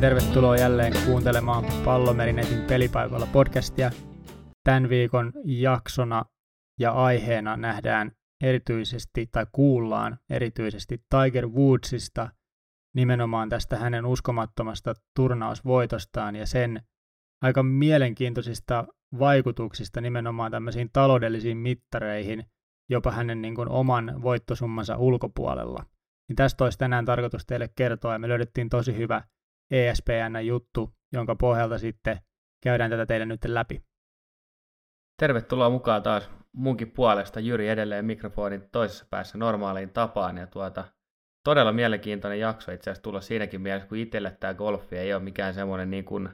niin tervetuloa jälleen kuuntelemaan Pallomerinetin pelipaikalla podcastia. Tämän viikon jaksona ja aiheena nähdään erityisesti tai kuullaan erityisesti Tiger Woodsista, nimenomaan tästä hänen uskomattomasta turnausvoitostaan ja sen aika mielenkiintoisista vaikutuksista nimenomaan tämmöisiin taloudellisiin mittareihin, jopa hänen niin kuin oman voittosummansa ulkopuolella. Niin tästä olisi tänään tarkoitus teille kertoa, ja me löydettiin tosi hyvä ESPN-juttu, jonka pohjalta sitten käydään tätä teille nyt läpi. Tervetuloa mukaan taas munkin puolesta. Jyri edelleen mikrofonin toisessa päässä normaaliin tapaan. Ja tuota, todella mielenkiintoinen jakso itse asiassa tulla siinäkin mielessä, kun itselle tämä golfi ei ole mikään semmoinen niin, kuin,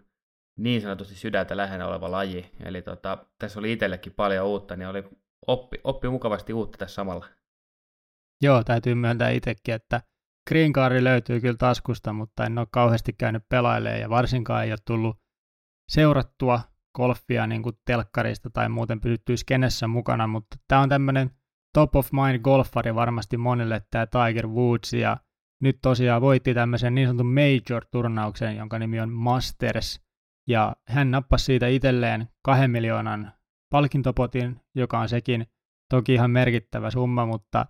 niin sanotusti sydäntä lähellä oleva laji. Eli tota, tässä oli itsellekin paljon uutta, niin oli oppi, oppi mukavasti uutta tässä samalla. Joo, täytyy myöntää itsekin, että Green Card löytyy kyllä taskusta, mutta en ole kauheasti käynyt pelailemaan ja varsinkaan ei ole tullut seurattua golfia niin kuin telkkarista tai muuten pysyttyä skenessä mukana, mutta tämä on tämmöinen top of mind golfari varmasti monille tämä Tiger Woods ja nyt tosiaan voitti tämmöisen niin sanotun major-turnauksen, jonka nimi on Masters ja hän nappasi siitä itselleen kahden miljoonan palkintopotin, joka on sekin toki ihan merkittävä summa, mutta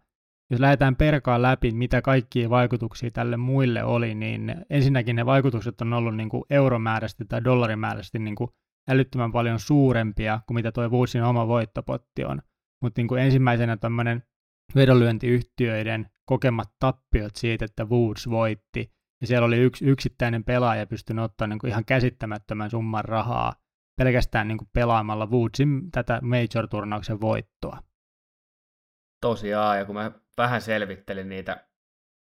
jos lähdetään perkaan läpi, mitä kaikkia vaikutuksia tälle muille oli, niin ensinnäkin ne vaikutukset on ollut niin kuin euromääräisesti tai dollarimääräisesti niin kuin älyttömän paljon suurempia kuin mitä tuo Woodsin oma voittopotti on. Mutta niin ensimmäisenä tämmöinen vedonlyöntiyhtiöiden kokemat tappiot siitä, että Woods voitti, ja siellä oli yksi yksittäinen pelaaja pystynyt ottaa niin kuin ihan käsittämättömän summan rahaa pelkästään niin kuin pelaamalla Woodsin tätä Major-turnauksen voittoa. Tosiaan, ja kun mä vähän selvittelin niitä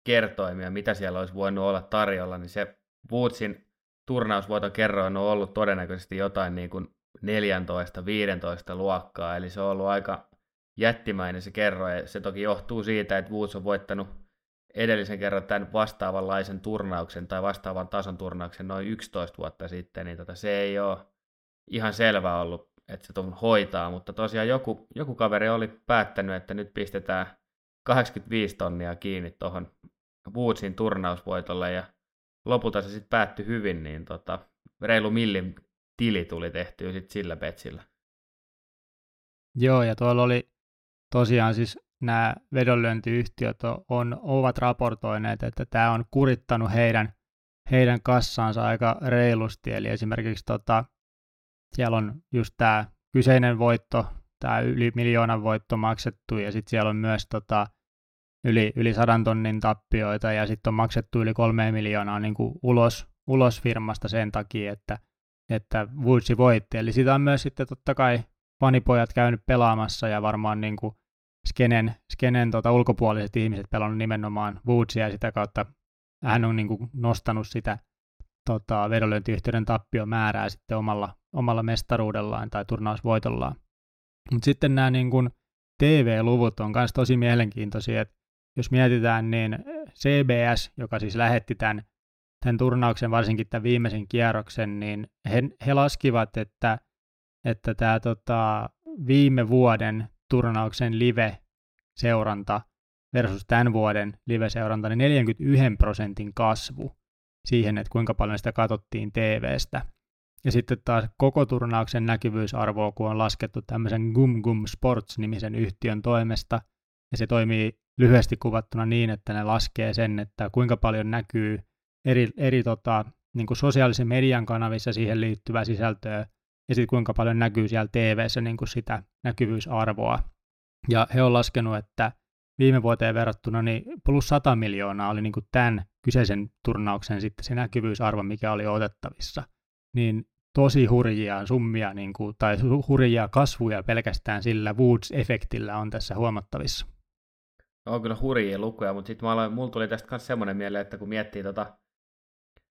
kertoimia, mitä siellä olisi voinut olla tarjolla, niin se Woodsin turnausvoiton kerroin on ollut todennäköisesti jotain niin kuin 14-15 luokkaa, eli se on ollut aika jättimäinen se kerro, ja se toki johtuu siitä, että Woods on voittanut edellisen kerran tämän vastaavanlaisen turnauksen tai vastaavan tason turnauksen noin 11 vuotta sitten, niin tota, se ei ole ihan selvä ollut, että se tuon hoitaa, mutta tosiaan joku, joku kaveri oli päättänyt, että nyt pistetään 85 tonnia kiinni tuohon Woodsin turnausvoitolle ja lopulta se sitten päättyi hyvin, niin tota, reilu millin tili tuli tehtyä sitten sillä petsillä. Joo, ja tuolla oli tosiaan siis nämä vedonlyöntiyhtiöt on, ovat raportoineet, että tämä on kurittanut heidän, heidän kassaansa aika reilusti, eli esimerkiksi tota, siellä on just tämä kyseinen voitto, tämä yli miljoonan voitto maksettu, ja sitten siellä on myös tota, yli, yli sadan tonnin tappioita, ja sitten on maksettu yli kolme miljoonaa niin kuin ulos, ulos firmasta sen takia, että, että Woodsi voitti. Eli sitä on myös sitten totta kai fanipojat käynyt pelaamassa, ja varmaan niin kuin skenen, skenen tota, ulkopuoliset ihmiset pelannut nimenomaan Woodsia, ja sitä kautta hän on niin kuin nostanut sitä tota, vedonlyöntiyhtiöiden tappiomäärää sitten omalla, omalla mestaruudellaan tai turnausvoitollaan. Mutta sitten nämä niin kuin TV-luvut on myös tosi mielenkiintoisia, että jos mietitään, niin CBS, joka siis lähetti tämän, tämän turnauksen, varsinkin tämän viimeisen kierroksen, niin he, he laskivat, että, että tämä tota, viime vuoden turnauksen live-seuranta versus tämän vuoden live-seuranta, niin 41 prosentin kasvu siihen, että kuinka paljon sitä katsottiin TVstä. Ja sitten taas koko turnauksen näkyvyysarvoa, kun on laskettu tämmöisen Gum Gum Sports-nimisen yhtiön toimesta, ja se toimii lyhyesti kuvattuna niin, että ne laskee sen, että kuinka paljon näkyy eri, eri tota, niin kuin sosiaalisen median kanavissa siihen liittyvää sisältöä, ja sitten kuinka paljon näkyy siellä TVssä niin kuin sitä näkyvyysarvoa. Ja he on laskenut, että viime vuoteen verrattuna niin plus 100 miljoonaa oli niin kuin tämän kyseisen turnauksen sitten se näkyvyysarvo, mikä oli otettavissa. Niin tosi hurjia summia niin kuin, tai hurjia kasvuja pelkästään sillä Woods-efektillä on tässä huomattavissa. On kyllä hurjia lukuja, mutta sitten mulla tuli tästä myös semmoinen mieleen, että kun miettii tota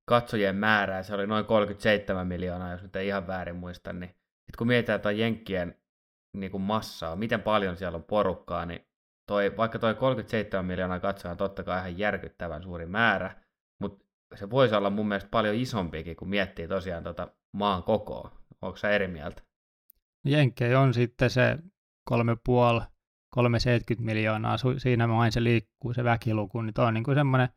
katsojien määrää, se oli noin 37 miljoonaa, jos nyt ei ihan väärin muista, niin sit kun mietitään tuota Jenkkien niin kuin massaa, miten paljon siellä on porukkaa, niin toi, vaikka toi 37 miljoonaa katsojaa on totta kai ihan järkyttävän suuri määrä, mutta se voisi olla mun mielestä paljon isompikin, kun miettii tosiaan tota maan kokoa. Onko sä eri mieltä? Jenkkei on sitten se 3,5 370 miljoonaa, siinä main se liikkuu se väkiluku, niin tuo on niin kuin semmoinen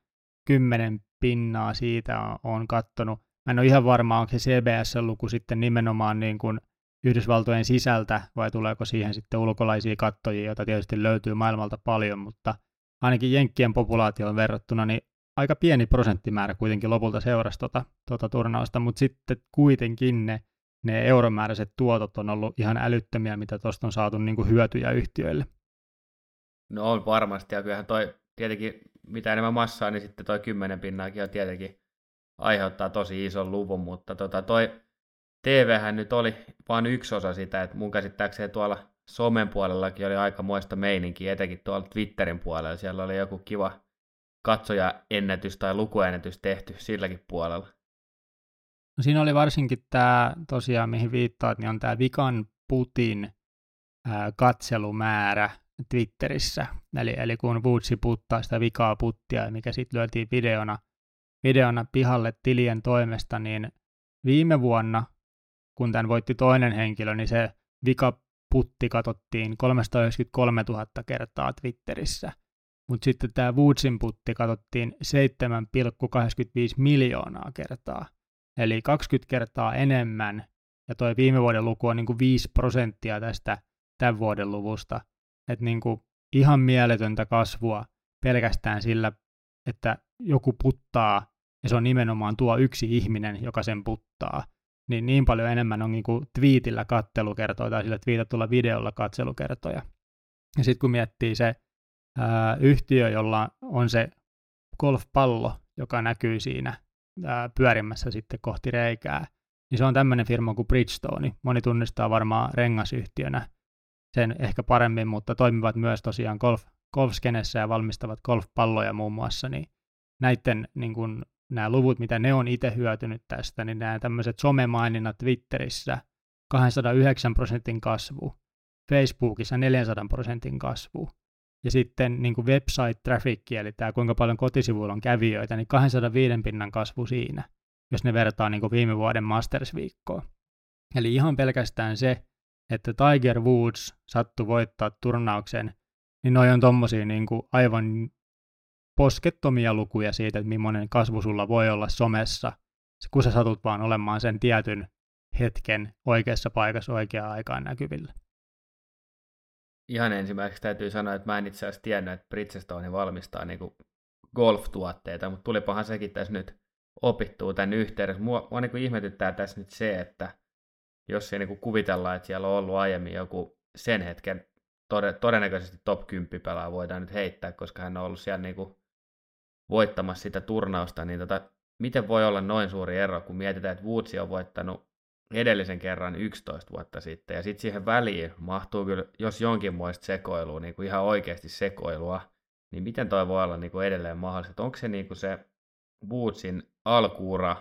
10 pinnaa siitä on, on kattonut. Mä en ole ihan varma, onko se CBS-luku sitten nimenomaan niin kuin Yhdysvaltojen sisältä vai tuleeko siihen sitten ulkolaisia kattojia, joita tietysti löytyy maailmalta paljon, mutta ainakin Jenkkien populaatioon verrattuna niin aika pieni prosenttimäärä kuitenkin lopulta seurasi tuota, tuota turnausta, mutta sitten kuitenkin ne, ne euromääräiset tuotot on ollut ihan älyttömiä, mitä tuosta on saatu niin kuin hyötyjä yhtiöille. No on varmasti, ja kyllähän toi tietenkin, mitä enemmän massaa, niin sitten toi kymmenen pinnaakin on tietenkin aiheuttaa tosi ison luvun, mutta tota toi TVhän nyt oli vain yksi osa sitä, että mun käsittääkseni tuolla somen puolellakin oli aika muista meininkiä, etenkin tuolla Twitterin puolella. Siellä oli joku kiva katsojaennätys tai lukuennätys tehty silläkin puolella. No siinä oli varsinkin tämä tosiaan, mihin viittaat, niin on tämä Vikan Putin ää, katselumäärä Twitterissä. Eli, eli kun Woodsi puttaa sitä vikaa puttia, mikä sitten lyötiin videona, videona pihalle tilien toimesta, niin viime vuonna, kun tämän voitti toinen henkilö, niin se vika putti katsottiin 393 000 kertaa Twitterissä. Mutta sitten tämä Woodsin putti katsottiin 7,85 miljoonaa kertaa. Eli 20 kertaa enemmän, ja toi viime vuoden luku on niin kuin 5 prosenttia tästä tämän vuoden luvusta. Että niin kuin ihan mieletöntä kasvua pelkästään sillä, että joku puttaa, ja se on nimenomaan tuo yksi ihminen, joka sen puttaa niin niin paljon enemmän on niin kuin twiitillä kattelukertoja tai sillä twiitatulla videolla katselukertoja. Ja sitten kun miettii se ää, yhtiö, jolla on se golfpallo, joka näkyy siinä ää, pyörimässä sitten kohti reikää, niin se on tämmöinen firma kuin Bridgestone. Moni tunnistaa varmaan rengasyhtiönä sen ehkä paremmin, mutta toimivat myös tosiaan golf, golfskenessä ja valmistavat golfpalloja muun muassa, niin näiden niin kuin, nämä luvut, mitä ne on itse hyötynyt tästä, niin nämä tämmöiset somemaininnat Twitterissä, 209 prosentin kasvu, Facebookissa 400 prosentin kasvu, ja sitten niin kuin website traffic, eli tämä kuinka paljon kotisivuilla on kävijöitä, niin 205 pinnan kasvu siinä, jos ne vertaa niin kuin viime vuoden Masters-viikkoa. Eli ihan pelkästään se, että Tiger Woods sattui voittaa turnauksen, niin noi on tommosia niin kuin aivan poskettomia lukuja siitä, että millainen kasvu sulla voi olla somessa, kun sä satut vaan olemaan sen tietyn hetken oikeassa paikassa oikeaan aikaan näkyvillä. Ihan ensimmäiseksi täytyy sanoa, että mä en itse asiassa tiennyt, että Bridgestone valmistaa niin golf-tuotteita, mutta tulipahan sekin tässä nyt opittuu tämän yhteydessä. Mua, mua niin ihmetyttää tässä nyt se, että jos ei niin kuvitellaan, että siellä on ollut aiemmin joku sen hetken todennäköisesti top 10 pelaa voidaan nyt heittää, koska hän on ollut siellä niin kuin voittamassa sitä turnausta, niin tota, miten voi olla noin suuri ero, kun mietitään, että Woods on voittanut edellisen kerran 11 vuotta sitten, ja sitten siihen väliin mahtuu kyllä, jos jonkinmoista sekoilua, niin kuin ihan oikeasti sekoilua, niin miten toi voi olla niin kuin edelleen mahdollista? Onko se niin kuin se Woodsin alkuura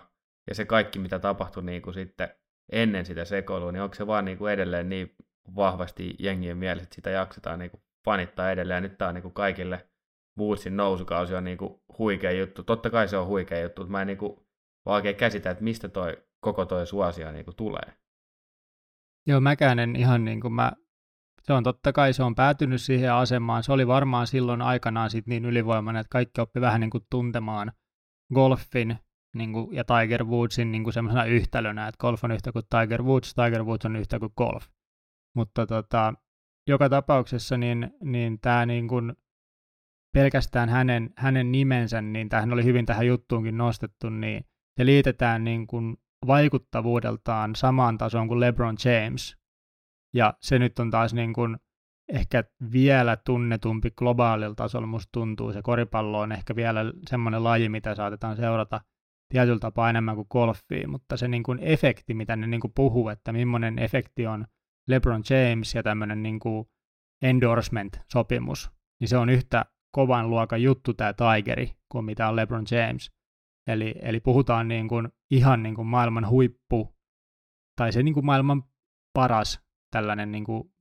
ja se kaikki, mitä tapahtui niin kuin sitten ennen sitä sekoilua, niin onko se vaan niin kuin edelleen niin vahvasti jengien mielessä, että sitä jaksetaan niin kuin fanittaa edelleen, ja nyt tämä on niin kuin kaikille Woodsin nousukausi on niin kuin huikea juttu. Totta kai se on huikea juttu, mutta mä en niin kuin vaan oikein käsitä, että mistä toi, koko toi suosia niin kuin tulee. Joo, mäkään en ihan niin kuin mä, se on totta kai, se on päätynyt siihen asemaan. Se oli varmaan silloin aikanaan sit niin ylivoimainen, että kaikki oppi vähän niin kuin tuntemaan golfin niin kuin, ja Tiger Woodsin niin kuin semmoisena yhtälönä, että golf on yhtä kuin Tiger Woods, Tiger Woods on yhtä kuin golf. Mutta tota, joka tapauksessa niin, niin tämä niin kuin pelkästään hänen, hänen nimensä, niin tähän oli hyvin tähän juttuunkin nostettu, niin se liitetään niin kuin vaikuttavuudeltaan samaan tasoon kuin LeBron James. Ja se nyt on taas niin kuin ehkä vielä tunnetumpi globaalilla tasolla, musta tuntuu. Se koripallo on ehkä vielä semmoinen laji, mitä saatetaan seurata tietyllä tapaa enemmän kuin golfia, mutta se niin kuin efekti, mitä ne niin kuin puhuu, että millainen efekti on LeBron James ja tämmöinen niin kuin endorsement-sopimus, niin se on yhtä kovan luokan juttu tämä Tigeri kuin mitä on LeBron James. Eli, eli puhutaan niin kuin, ihan niin kuin maailman huippu, tai se niin kuin maailman paras tällainen niin kuin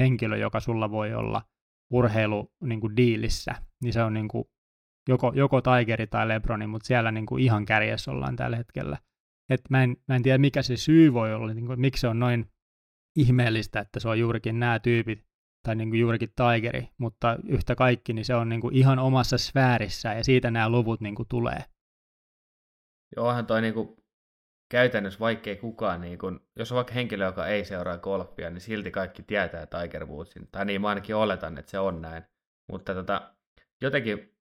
henkilö, joka sulla voi olla urheilu niin kuin diilissä, niin se on niin kuin joko, joko Tigeri tai Lebroni, mutta siellä niin kuin ihan kärjessä ollaan tällä hetkellä. Et mä, en, mä en tiedä, mikä se syy voi olla, niin kuin, miksi se on noin ihmeellistä, että se on juurikin nämä tyypit, tai niin kuin juurikin Tigeri, mutta yhtä kaikki, niin se on niin kuin ihan omassa sfäärissä ja siitä nämä luvut niin kuin tulee. Joo, onhan toi niinku käytännössä vaikkei kukaan, niin kun, jos on vaikka henkilö, joka ei seuraa golfia, niin silti kaikki tietää Tiger Woodsin. Tai niin mä ainakin oletan, että se on näin. Mutta tota, jotenkin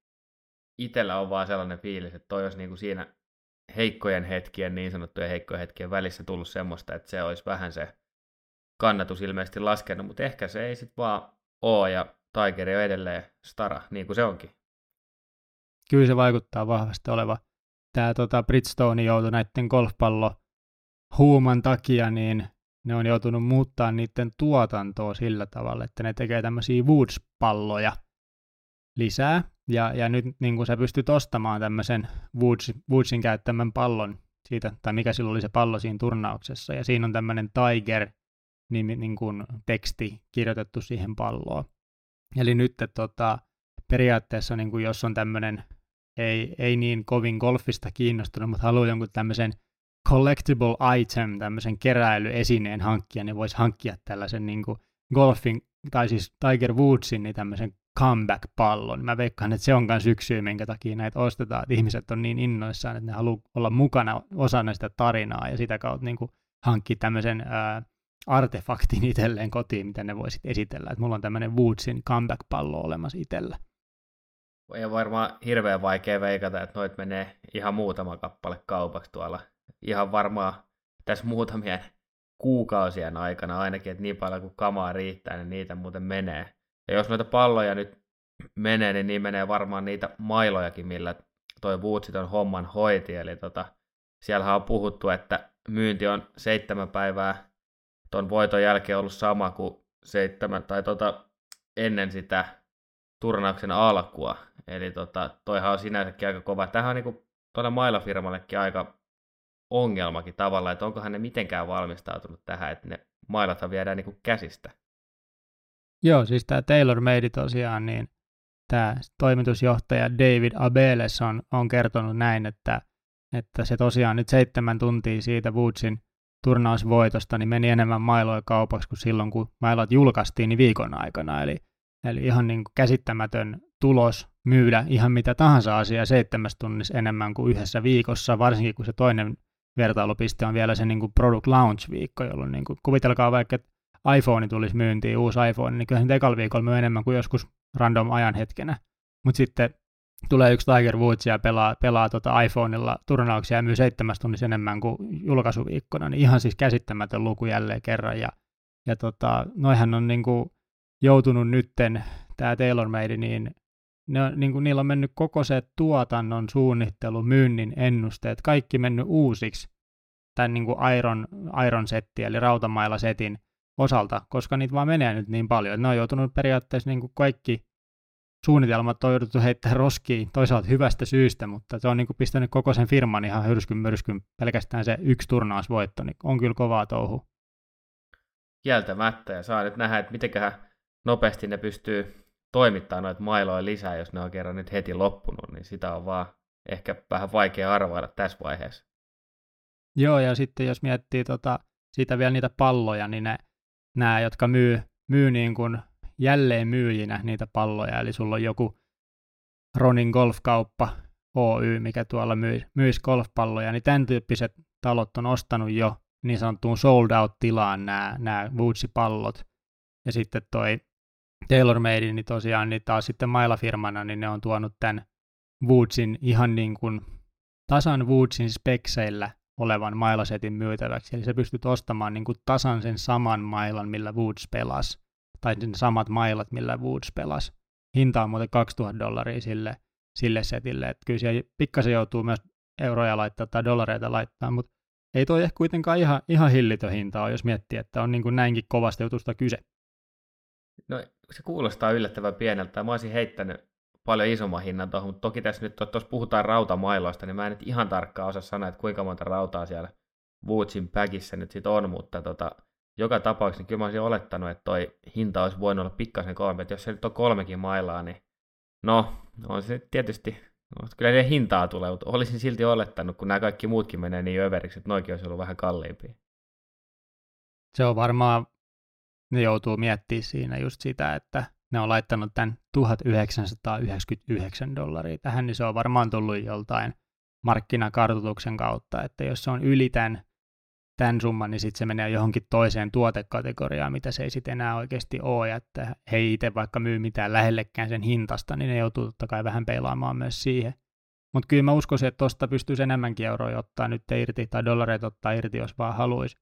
itsellä on vaan sellainen fiilis, että toi olisi niinku siinä heikkojen hetkien, niin sanottujen heikkojen hetkien välissä tullut semmoista, että se olisi vähän se kannatus ilmeisesti laskenut, mutta ehkä se ei sitten vaan ole, ja Tiger on edelleen stara, niin kuin se onkin. Kyllä se vaikuttaa vahvasti oleva. Tämä tota, Bridgestone joutui näiden golfpallo huuman takia, niin ne on joutunut muuttaa niiden tuotantoa sillä tavalla, että ne tekee tämmöisiä Woods-palloja lisää, ja, ja nyt niin kuin sä pystyt ostamaan tämmöisen Woods, Woodsin käyttämän pallon siitä, tai mikä silloin oli se pallo siinä turnauksessa, ja siinä on tämmöinen Tiger niin, niin kuin teksti kirjoitettu siihen palloon. Eli nyt tota, periaatteessa, niin kuin jos on tämmöinen, ei, ei niin kovin golfista kiinnostunut, mutta haluaa jonkun tämmöisen collectible item, tämmöisen keräilyesineen hankkia, niin voisi hankkia tällaisen niin kuin golfin, tai siis Tiger Woodsin, niin tämmöisen comeback-pallon. Mä veikkaan, että se on myös yksi syy, minkä takia näitä ostetaan, että ihmiset on niin innoissaan, että ne haluaa olla mukana osana sitä tarinaa ja sitä kautta niin hankkia tämmöisen ää, artefaktin itselleen kotiin, mitä ne voisit esitellä. Että mulla on tämmöinen Woodsin comeback-pallo olemassa itsellä. Ei varmaan hirveän vaikea veikata, että noit menee ihan muutama kappale kaupaksi tuolla. Ihan varmaan tässä muutamien kuukausien aikana ainakin, että niin paljon kuin kamaa riittää, niin niitä muuten menee. Ja jos noita palloja nyt menee, niin niin menee varmaan niitä mailojakin, millä toi Woodsit on homman hoiti. Eli tota, siellähän on puhuttu, että myynti on seitsemän päivää tuon voiton jälkeen ollut sama kuin seitsemän, tai tota, ennen sitä turnauksen alkua. Eli tota, toihan on sinänsäkin aika kova. Tähän on niinku tuolle mailafirmallekin aika ongelmakin tavallaan, että onkohan ne mitenkään valmistautunut tähän, että ne mailathan viedään niinku käsistä. Joo, siis tämä Taylor Made tosiaan, niin tämä toimitusjohtaja David Abeles on, on kertonut näin, että, että se tosiaan nyt seitsemän tuntia siitä Woodsin turnausvoitosta, niin meni enemmän mailoja kaupaksi kuin silloin, kun mailot julkaistiin niin viikon aikana. Eli, eli ihan niin kuin käsittämätön tulos myydä ihan mitä tahansa asiaa seitsemässä tunnissa enemmän kuin yhdessä viikossa, varsinkin kun se toinen vertailupiste on vielä se niin kuin product launch-viikko, jolloin niin kuin, kuvitelkaa vaikka, että iPhone tulisi myyntiin, uusi iPhone, niin kyllähän ekalla viikolla myy enemmän kuin joskus random ajan hetkenä. Mutta sitten tulee yksi Tiger Woods ja pelaa, pelaa tota iPhoneilla turnauksia ja myy seitsemästä tunnissa enemmän kuin julkaisuviikkona, niin ihan siis käsittämätön luku jälleen kerran. Ja, ja tota, noihän on niinku joutunut nytten, tämä TaylorMade, niin, ne, niin kuin niillä on mennyt koko se tuotannon suunnittelu, myynnin ennusteet, kaikki mennyt uusiksi tämän niin kuin Iron, Iron setti, eli rautamailla setin osalta, koska niitä vaan menee nyt niin paljon. Ne on joutunut periaatteessa niin kuin kaikki suunnitelmat on jouduttu heittämään roskiin toisaalta hyvästä syystä, mutta se on niin kuin pistänyt koko sen firman ihan hyrskyn myrskyn pelkästään se yksi turnausvoitto, niin on kyllä kovaa touhu. Kieltämättä, ja saa nyt nähdä, että mitenköhän nopeasti ne pystyy toimittamaan noita mailoja lisää, jos ne on kerran nyt heti loppunut, niin sitä on vaan ehkä vähän vaikea arvailla tässä vaiheessa. Joo, ja sitten jos miettii tota, siitä vielä niitä palloja, niin ne, nämä, jotka myy, myy niin kuin jälleen myyjinä niitä palloja, eli sulla on joku Ronin golfkauppa Oy, mikä tuolla myy, myisi golfpalloja, niin tämän tyyppiset talot on ostanut jo niin sanottuun sold out-tilaan nämä, nämä Woodsi-pallot. Ja sitten toi TaylorMade, niin tosiaan niin taas sitten mailafirmana, niin ne on tuonut tämän Woodsin ihan niin kuin tasan Woodsin spekseillä olevan mailasetin myytäväksi. Eli sä pystyt ostamaan niin kuin tasan sen saman mailan, millä Woods pelasi tai ne samat mailat, millä Woods pelasi. Hinta on muuten 2000 dollaria sille, sille setille, että kyllä siellä pikkasen joutuu myös euroja laittaa tai dollareita laittaa, mutta ei toi ehkä kuitenkaan ihan, ihan hillitön hinta ole, jos miettii, että on niin kuin näinkin kovasta jutusta kyse. No se kuulostaa yllättävän pieneltä. Mä olisin heittänyt paljon isomman hinnan tuohon, mutta toki tässä nyt tuossa puhutaan rautamailoista, niin mä en nyt ihan tarkkaan osaa sanoa, että kuinka monta rautaa siellä Woodsin päkissä nyt sitten on, mutta tota, joka tapauksessa niin kyllä mä olisin olettanut, että toi hinta olisi voinut olla pikkasen kovempi, että jos se nyt on kolmekin mailaa, niin no, on se tietysti, no, kyllä ne hintaa tulee, mutta olisin silti olettanut, kun nämä kaikki muutkin menee niin överiksi, että noikin olisi ollut vähän kalliimpia. Se on varmaan, ne joutuu miettimään siinä just sitä, että ne on laittanut tämän 1999 dollaria tähän, niin se on varmaan tullut joltain markkinakartoituksen kautta, että jos se on yli tämän, tämän summan, niin sitten se menee johonkin toiseen tuotekategoriaan, mitä se ei sitten enää oikeasti ole, ja että he itse vaikka myy mitään lähellekään sen hintasta, niin ne joutuu totta kai vähän peilaamaan myös siihen. Mutta kyllä mä uskoisin, että tuosta pystyisi enemmänkin euroja ottaa nyt irti, tai dollareita ottaa irti, jos vaan haluaisi.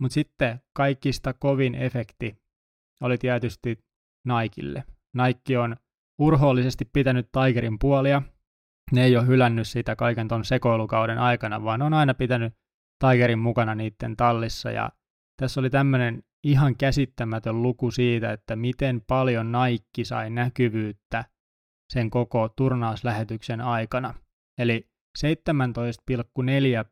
Mutta sitten kaikista kovin efekti oli tietysti Nikelle. Nike on urhoollisesti pitänyt Tigerin puolia. Ne ei ole hylännyt sitä kaiken ton sekoilukauden aikana, vaan on aina pitänyt Tigerin mukana niiden tallissa. Ja tässä oli tämmöinen ihan käsittämätön luku siitä, että miten paljon Nike sai näkyvyyttä sen koko turnauslähetyksen aikana. Eli 17,4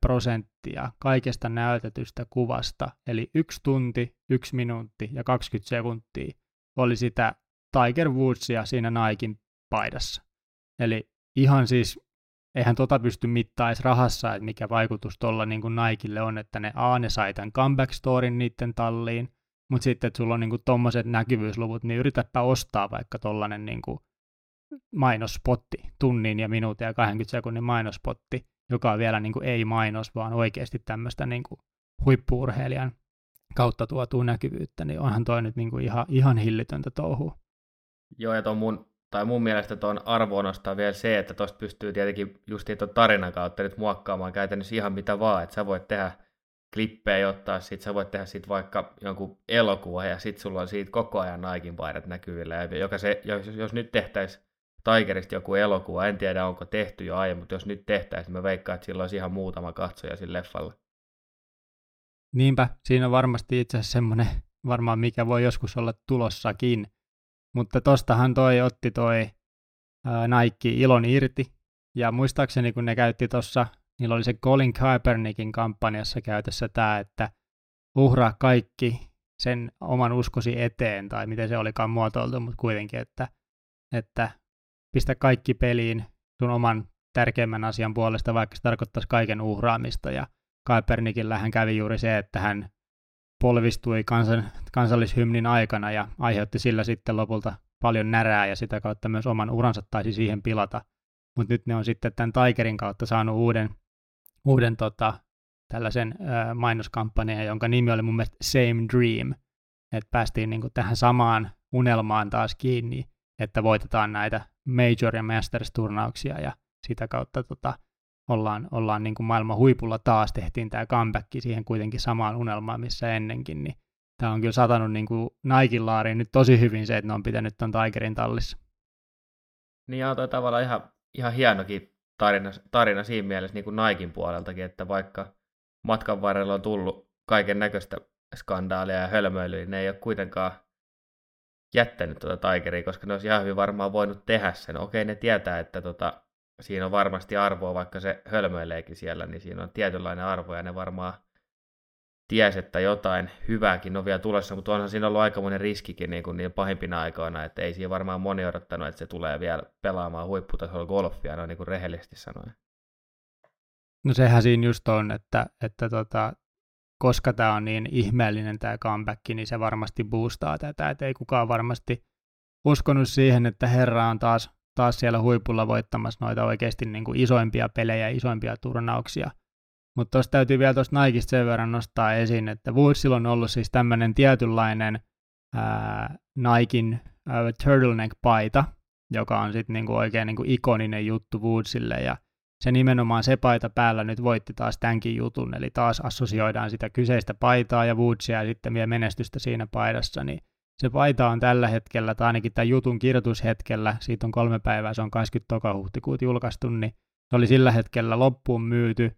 prosenttia kaikesta näytetystä kuvasta, eli yksi tunti, yksi minuutti ja 20 sekuntia oli sitä Tiger Woodsia siinä Naikin paidassa. Eli ihan siis, eihän tota pysty mittaa edes rahassa, että mikä vaikutus tuolla niin Naikille on, että ne A, ne sai tämän comeback storin niiden talliin, mutta sitten, että sulla on niin tuommoiset näkyvyysluvut, niin yritäpä ostaa vaikka tollanen niin mainospotti, tunnin ja minuutin ja 20 sekunnin mainospotti, joka on vielä niin kuin ei mainos, vaan oikeasti tämmöistä niin kuin huippuurheilijan kautta tuotua näkyvyyttä, niin onhan toi nyt niin kuin ihan, ihan hillitöntä touhua. Joo, ja ton mun, tai mun mielestä tuon arvoa nostaa vielä se, että tuosta pystyy tietenkin just tuon tarinan kautta nyt muokkaamaan käytännössä ihan mitä vaan, että sä voit tehdä klippejä ottaa, sit sä voit tehdä sit vaikka jonkun elokuva ja sit sulla on siitä koko ajan Naikin paidat näkyvillä. Ja joka se, jos, jos nyt tehtäisiin Tigerista joku elokuva, en tiedä onko tehty jo aiemmin, mutta jos nyt tehtäisiin, mä veikkaan, että sillä olisi ihan muutama katsoja sillä leffalla. Niinpä, siinä on varmasti itse asiassa semmoinen, varmaan mikä voi joskus olla tulossakin. Mutta tostahan toi otti toi Nike ilon irti. Ja muistaakseni kun ne käytti tuossa, niillä oli se Colin Kaepernickin kampanjassa käytössä tämä, että uhraa kaikki sen oman uskosi eteen, tai miten se olikaan muotoiltu, mutta kuitenkin, että, että pistä kaikki peliin sun oman tärkeimmän asian puolesta, vaikka se tarkoittaisi kaiken uhraamista. Ja hän kävi juuri se, että hän polvistui kansan, kansallishymnin aikana ja aiheutti sillä sitten lopulta paljon närää ja sitä kautta myös oman uransa taisi siihen pilata. Mutta nyt ne on sitten tämän Tigerin kautta saanut uuden, uuden tota, tällaisen äh, mainoskampanjan, jonka nimi oli mun mielestä Same Dream. Että päästiin niin tähän samaan unelmaan taas kiinni, että voitetaan näitä Major- ja Masters-turnauksia ja sitä kautta tota, ollaan, ollaan niin kuin maailman huipulla taas, tehtiin tämä comeback siihen kuitenkin samaan unelmaan, missä ennenkin, niin tämä on kyllä satanut niin kuin Naikin laariin nyt tosi hyvin se, että ne on pitänyt tuon Tigerin tallissa. Niin on toi tavallaan ihan, ihan hienokin tarina, tarina siinä mielessä niin kuin Naikin puoleltakin, että vaikka matkan varrella on tullut kaiken näköistä skandaalia ja hölmöilyä, niin ne ei ole kuitenkaan jättänyt tuota Tigeria, koska ne olisi ihan hyvin varmaan voinut tehdä sen. Okei, ne tietää, että tota, siinä on varmasti arvoa, vaikka se hölmöileekin siellä, niin siinä on tietynlainen arvo, ja ne varmaan ties, että jotain hyvääkin on vielä tulossa, mutta onhan siinä ollut aikamoinen riskikin niin, kuin niin pahimpina aikoina, että ei siinä varmaan moni odottanut, että se tulee vielä pelaamaan huipputasolla golfia, noin niin kuin rehellisesti sanoen. No sehän siinä just on, että, että tota, koska tämä on niin ihmeellinen tämä comeback, niin se varmasti boostaa tätä, että ei kukaan varmasti uskonut siihen, että herra on taas, taas siellä huipulla voittamassa noita oikeasti niin kuin isoimpia pelejä, isoimpia turnauksia. Mutta tuossa täytyy vielä tuosta Nikeista sen verran nostaa esiin, että Woodsilla on ollut siis tämmöinen tietynlainen ää, Nikein ää, turtleneck-paita, joka on sitten niinku oikein niinku ikoninen juttu Woodsille, ja se nimenomaan se paita päällä nyt voitti taas tämänkin jutun, eli taas assosioidaan sitä kyseistä paitaa ja Woodsia ja sitten vielä menestystä siinä paidassa, niin se paita on tällä hetkellä, tai ainakin tämän jutun kirjoitushetkellä, siitä on kolme päivää, se on 20. huhtikuuta julkaistu, niin se oli sillä hetkellä loppuun myyty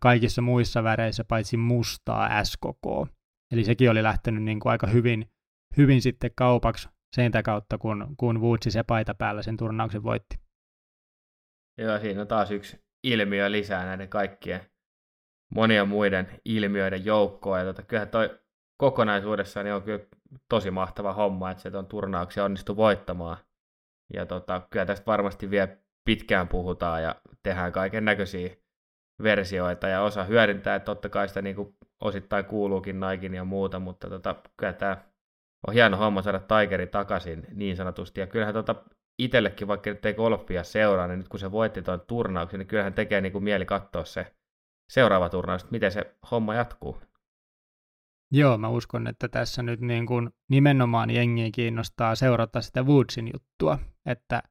kaikissa muissa väreissä paitsi mustaa SKK. Eli sekin oli lähtenyt niin kuin aika hyvin, hyvin sitten kaupaksi sen kautta, kun, kun Woodsi se paita päällä sen turnauksen voitti. Joo, siinä on taas yksi ilmiö lisää näiden kaikkien monien muiden ilmiöiden joukkoa. Ja tota, kyllähän toi kokonaisuudessaan niin on kyllä tosi mahtava homma, että se on turnauksia onnistu voittamaan. Ja tota, kyllä tästä varmasti vielä pitkään puhutaan ja tehdään kaiken näköisiä versioita ja osa hyödyntää, että totta kai sitä niin kuin osittain kuuluukin Naikin ja muuta, mutta tota, kyllä tämä on hieno homma saada Tigeri takaisin niin sanotusti. Ja kyllähän tota itsellekin, vaikka nyt ei golfia seuraa, niin nyt kun se voitti tuon turnauksen, niin kyllähän tekee niin kuin mieli katsoa se seuraava turnaus, että miten se homma jatkuu. Joo, mä uskon, että tässä nyt niin kuin nimenomaan jengiä kiinnostaa seurata sitä Woodsin juttua, että,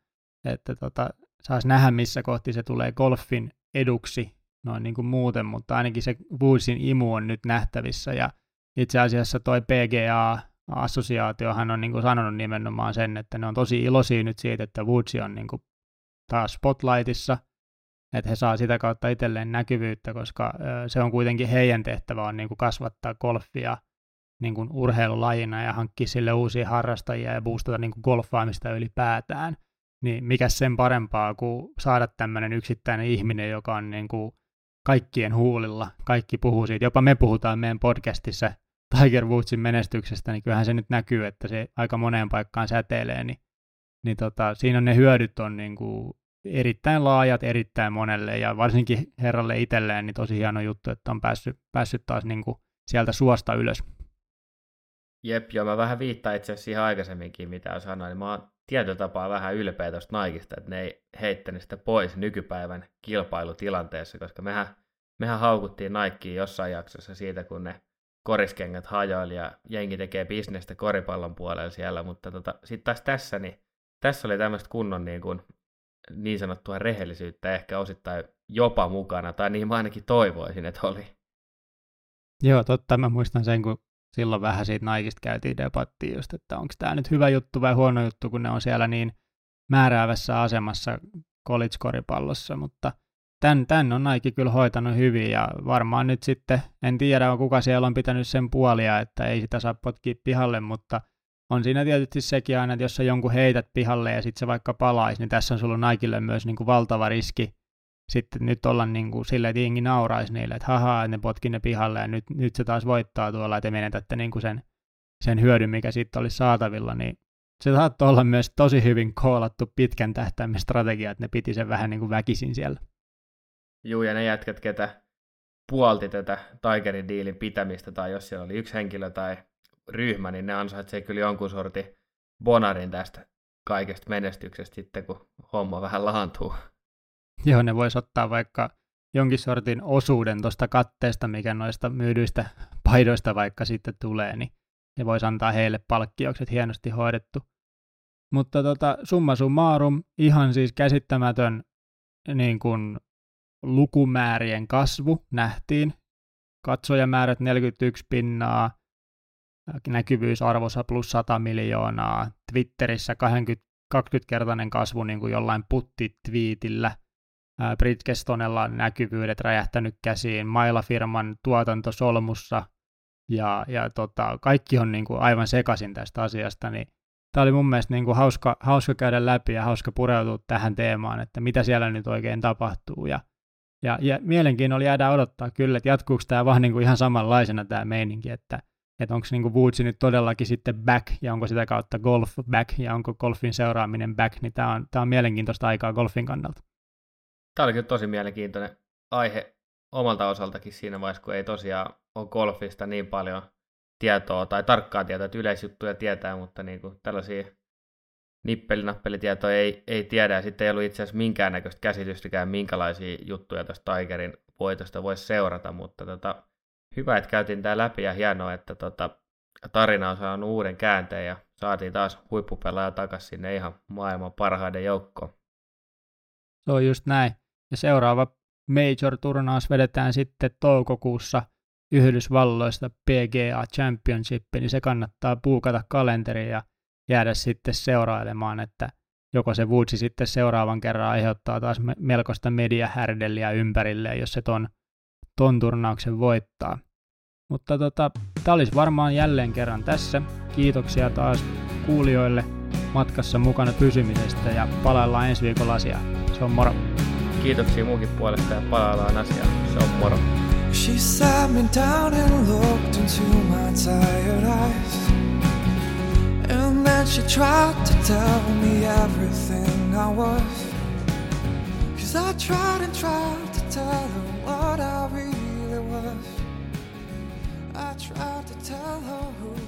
että tota, saisi nähdä, missä kohti se tulee golfin eduksi noin niin kuin muuten, mutta ainakin se Woodsin imu on nyt nähtävissä. Ja itse asiassa toi PGA-assosiaatiohan on niin kuin sanonut nimenomaan sen, että ne on tosi iloisia nyt siitä, että Woods on niin kuin taas spotlightissa, että he saa sitä kautta itselleen näkyvyyttä, koska se on kuitenkin heidän tehtävä on niin kuin kasvattaa golfia niin kuin urheilulajina ja hankkia sille uusia harrastajia ja boostata niin kuin golfaamista ylipäätään. Niin mikä sen parempaa kuin saada tämmöinen yksittäinen ihminen, joka on niin kuin kaikkien huulilla. Kaikki puhuu siitä. Jopa me puhutaan meidän podcastissa Tiger Woodsin menestyksestä, niin kyllähän se nyt näkyy, että se aika moneen paikkaan säteilee. Niin, niin tota, siinä on ne hyödyt on niin kuin erittäin laajat erittäin monelle ja varsinkin herralle itselleen niin tosi hieno juttu, että on päässyt, päässyt taas niin kuin sieltä suosta ylös. Jep, joo, mä vähän viittaan itse asiassa siihen aikaisemminkin, mitä sanoin, niin mä oon tietyllä tapaa vähän ylpeä tuosta Nikeista, että ne ei heittänyt sitä pois nykypäivän kilpailutilanteessa, koska mehän, mehän haukuttiin Nikeen jossain jaksossa siitä, kun ne koriskengät hajoili ja jengi tekee bisnestä koripallon puolella siellä, mutta tota, sitten taas tässä, niin tässä oli tämmöistä kunnon niin, kuin, niin sanottua rehellisyyttä ehkä osittain jopa mukana, tai niin mä ainakin toivoisin, että oli. Joo, totta. Mä muistan sen, kun silloin vähän siitä Nikeista käytiin debattiin just, että onko tämä nyt hyvä juttu vai huono juttu, kun ne on siellä niin määräävässä asemassa college-koripallossa, mutta tämän, tämän on Nike kyllä hoitanut hyvin ja varmaan nyt sitten, en tiedä kuka siellä on pitänyt sen puolia, että ei sitä saa potkia pihalle, mutta on siinä tietysti sekin aina, että jos sä jonkun heität pihalle ja sitten se vaikka palaisi, niin tässä on sulla Nikelle myös niin kuin valtava riski sitten nyt olla niin kuin silleen, että jengi nauraisi niille, että haha, ne potki ne pihalle ja nyt, nyt se taas voittaa tuolla, että menetätte niin kuin sen, sen hyödyn, mikä siitä olisi saatavilla, niin se saattoi olla myös tosi hyvin koolattu pitkän tähtäimen strategia, että ne piti sen vähän niin kuin väkisin siellä. Juu, ja ne jätkät, ketä puolti tätä Tigerin diilin pitämistä, tai jos siellä oli yksi henkilö tai ryhmä, niin ne ansaitsee kyllä jonkun sortin bonarin tästä kaikesta menestyksestä sitten, kun homma vähän laantuu. Joo, ne voisi ottaa vaikka jonkin sortin osuuden tuosta katteesta, mikä noista myydyistä paidoista vaikka sitten tulee, niin ne voisi antaa heille palkkioksi, että hienosti hoidettu. Mutta tota, summa summarum, ihan siis käsittämätön niin kuin, lukumäärien kasvu nähtiin. Katsojamäärät 41 pinnaa, näkyvyysarvossa plus 100 miljoonaa, Twitterissä 20, 20-kertainen kasvu niin kuin jollain putti-twiitillä, Bridgestonella näkyvyydet räjähtänyt käsiin, Maila-firman tuotanto solmussa. Ja, ja tota, kaikki on niin kuin aivan sekaisin tästä asiasta, niin tämä oli mun mielestä niin kuin hauska, hauska käydä läpi ja hauska pureutua tähän teemaan, että mitä siellä nyt oikein tapahtuu. Ja, ja, ja mielenkiinnolla jäädään odottaa kyllä, että jatkuuko tämä vaan niin kuin ihan samanlaisena tämä meininki, että, että onko niin Woodsi nyt todellakin sitten back ja onko sitä kautta golf back ja onko golfin seuraaminen back, niin tämä on, tämä on mielenkiintoista aikaa golfin kannalta. Tämä oli kyllä tosi mielenkiintoinen aihe omalta osaltakin siinä vaiheessa, kun ei tosiaan ole golfista niin paljon tietoa tai tarkkaa tietoa, että yleisjuttuja tietää, mutta niin kuin tällaisia nippelinappelitietoja ei, ei tiedä, ja sitten ei ollut itse asiassa minkäännäköistä käsitystäkään, minkälaisia juttuja tuosta Tigerin voitosta voisi seurata, mutta tota, hyvä, että käytiin tämä läpi, ja hienoa, että tota, tarina on saanut uuden käänteen, ja saatiin taas huippupelaaja takaisin sinne ihan maailman parhaiden joukkoon. Se on just näin. Ja seuraava Major-turnaus vedetään sitten toukokuussa Yhdysvalloista PGA Championship, niin se kannattaa puukata kalenteri ja jäädä sitten seurailemaan, että joko se Woodsi sitten seuraavan kerran aiheuttaa taas melkoista mediahärdeliä ympärille, jos se ton, ton turnauksen voittaa. Mutta tota, tämä olisi varmaan jälleen kerran tässä. Kiitoksia taas kuulijoille matkassa mukana pysymisestä ja palaillaan ensi viikolla asiaan. Se on moro. Kiitoksia munkin puolesta ja palaillaan asiaan. Se on moro. She sat me down and looked into my tired eyes And then she tried to tell me everything I was Cause I tried and tried to tell her what I really was I tried to tell her who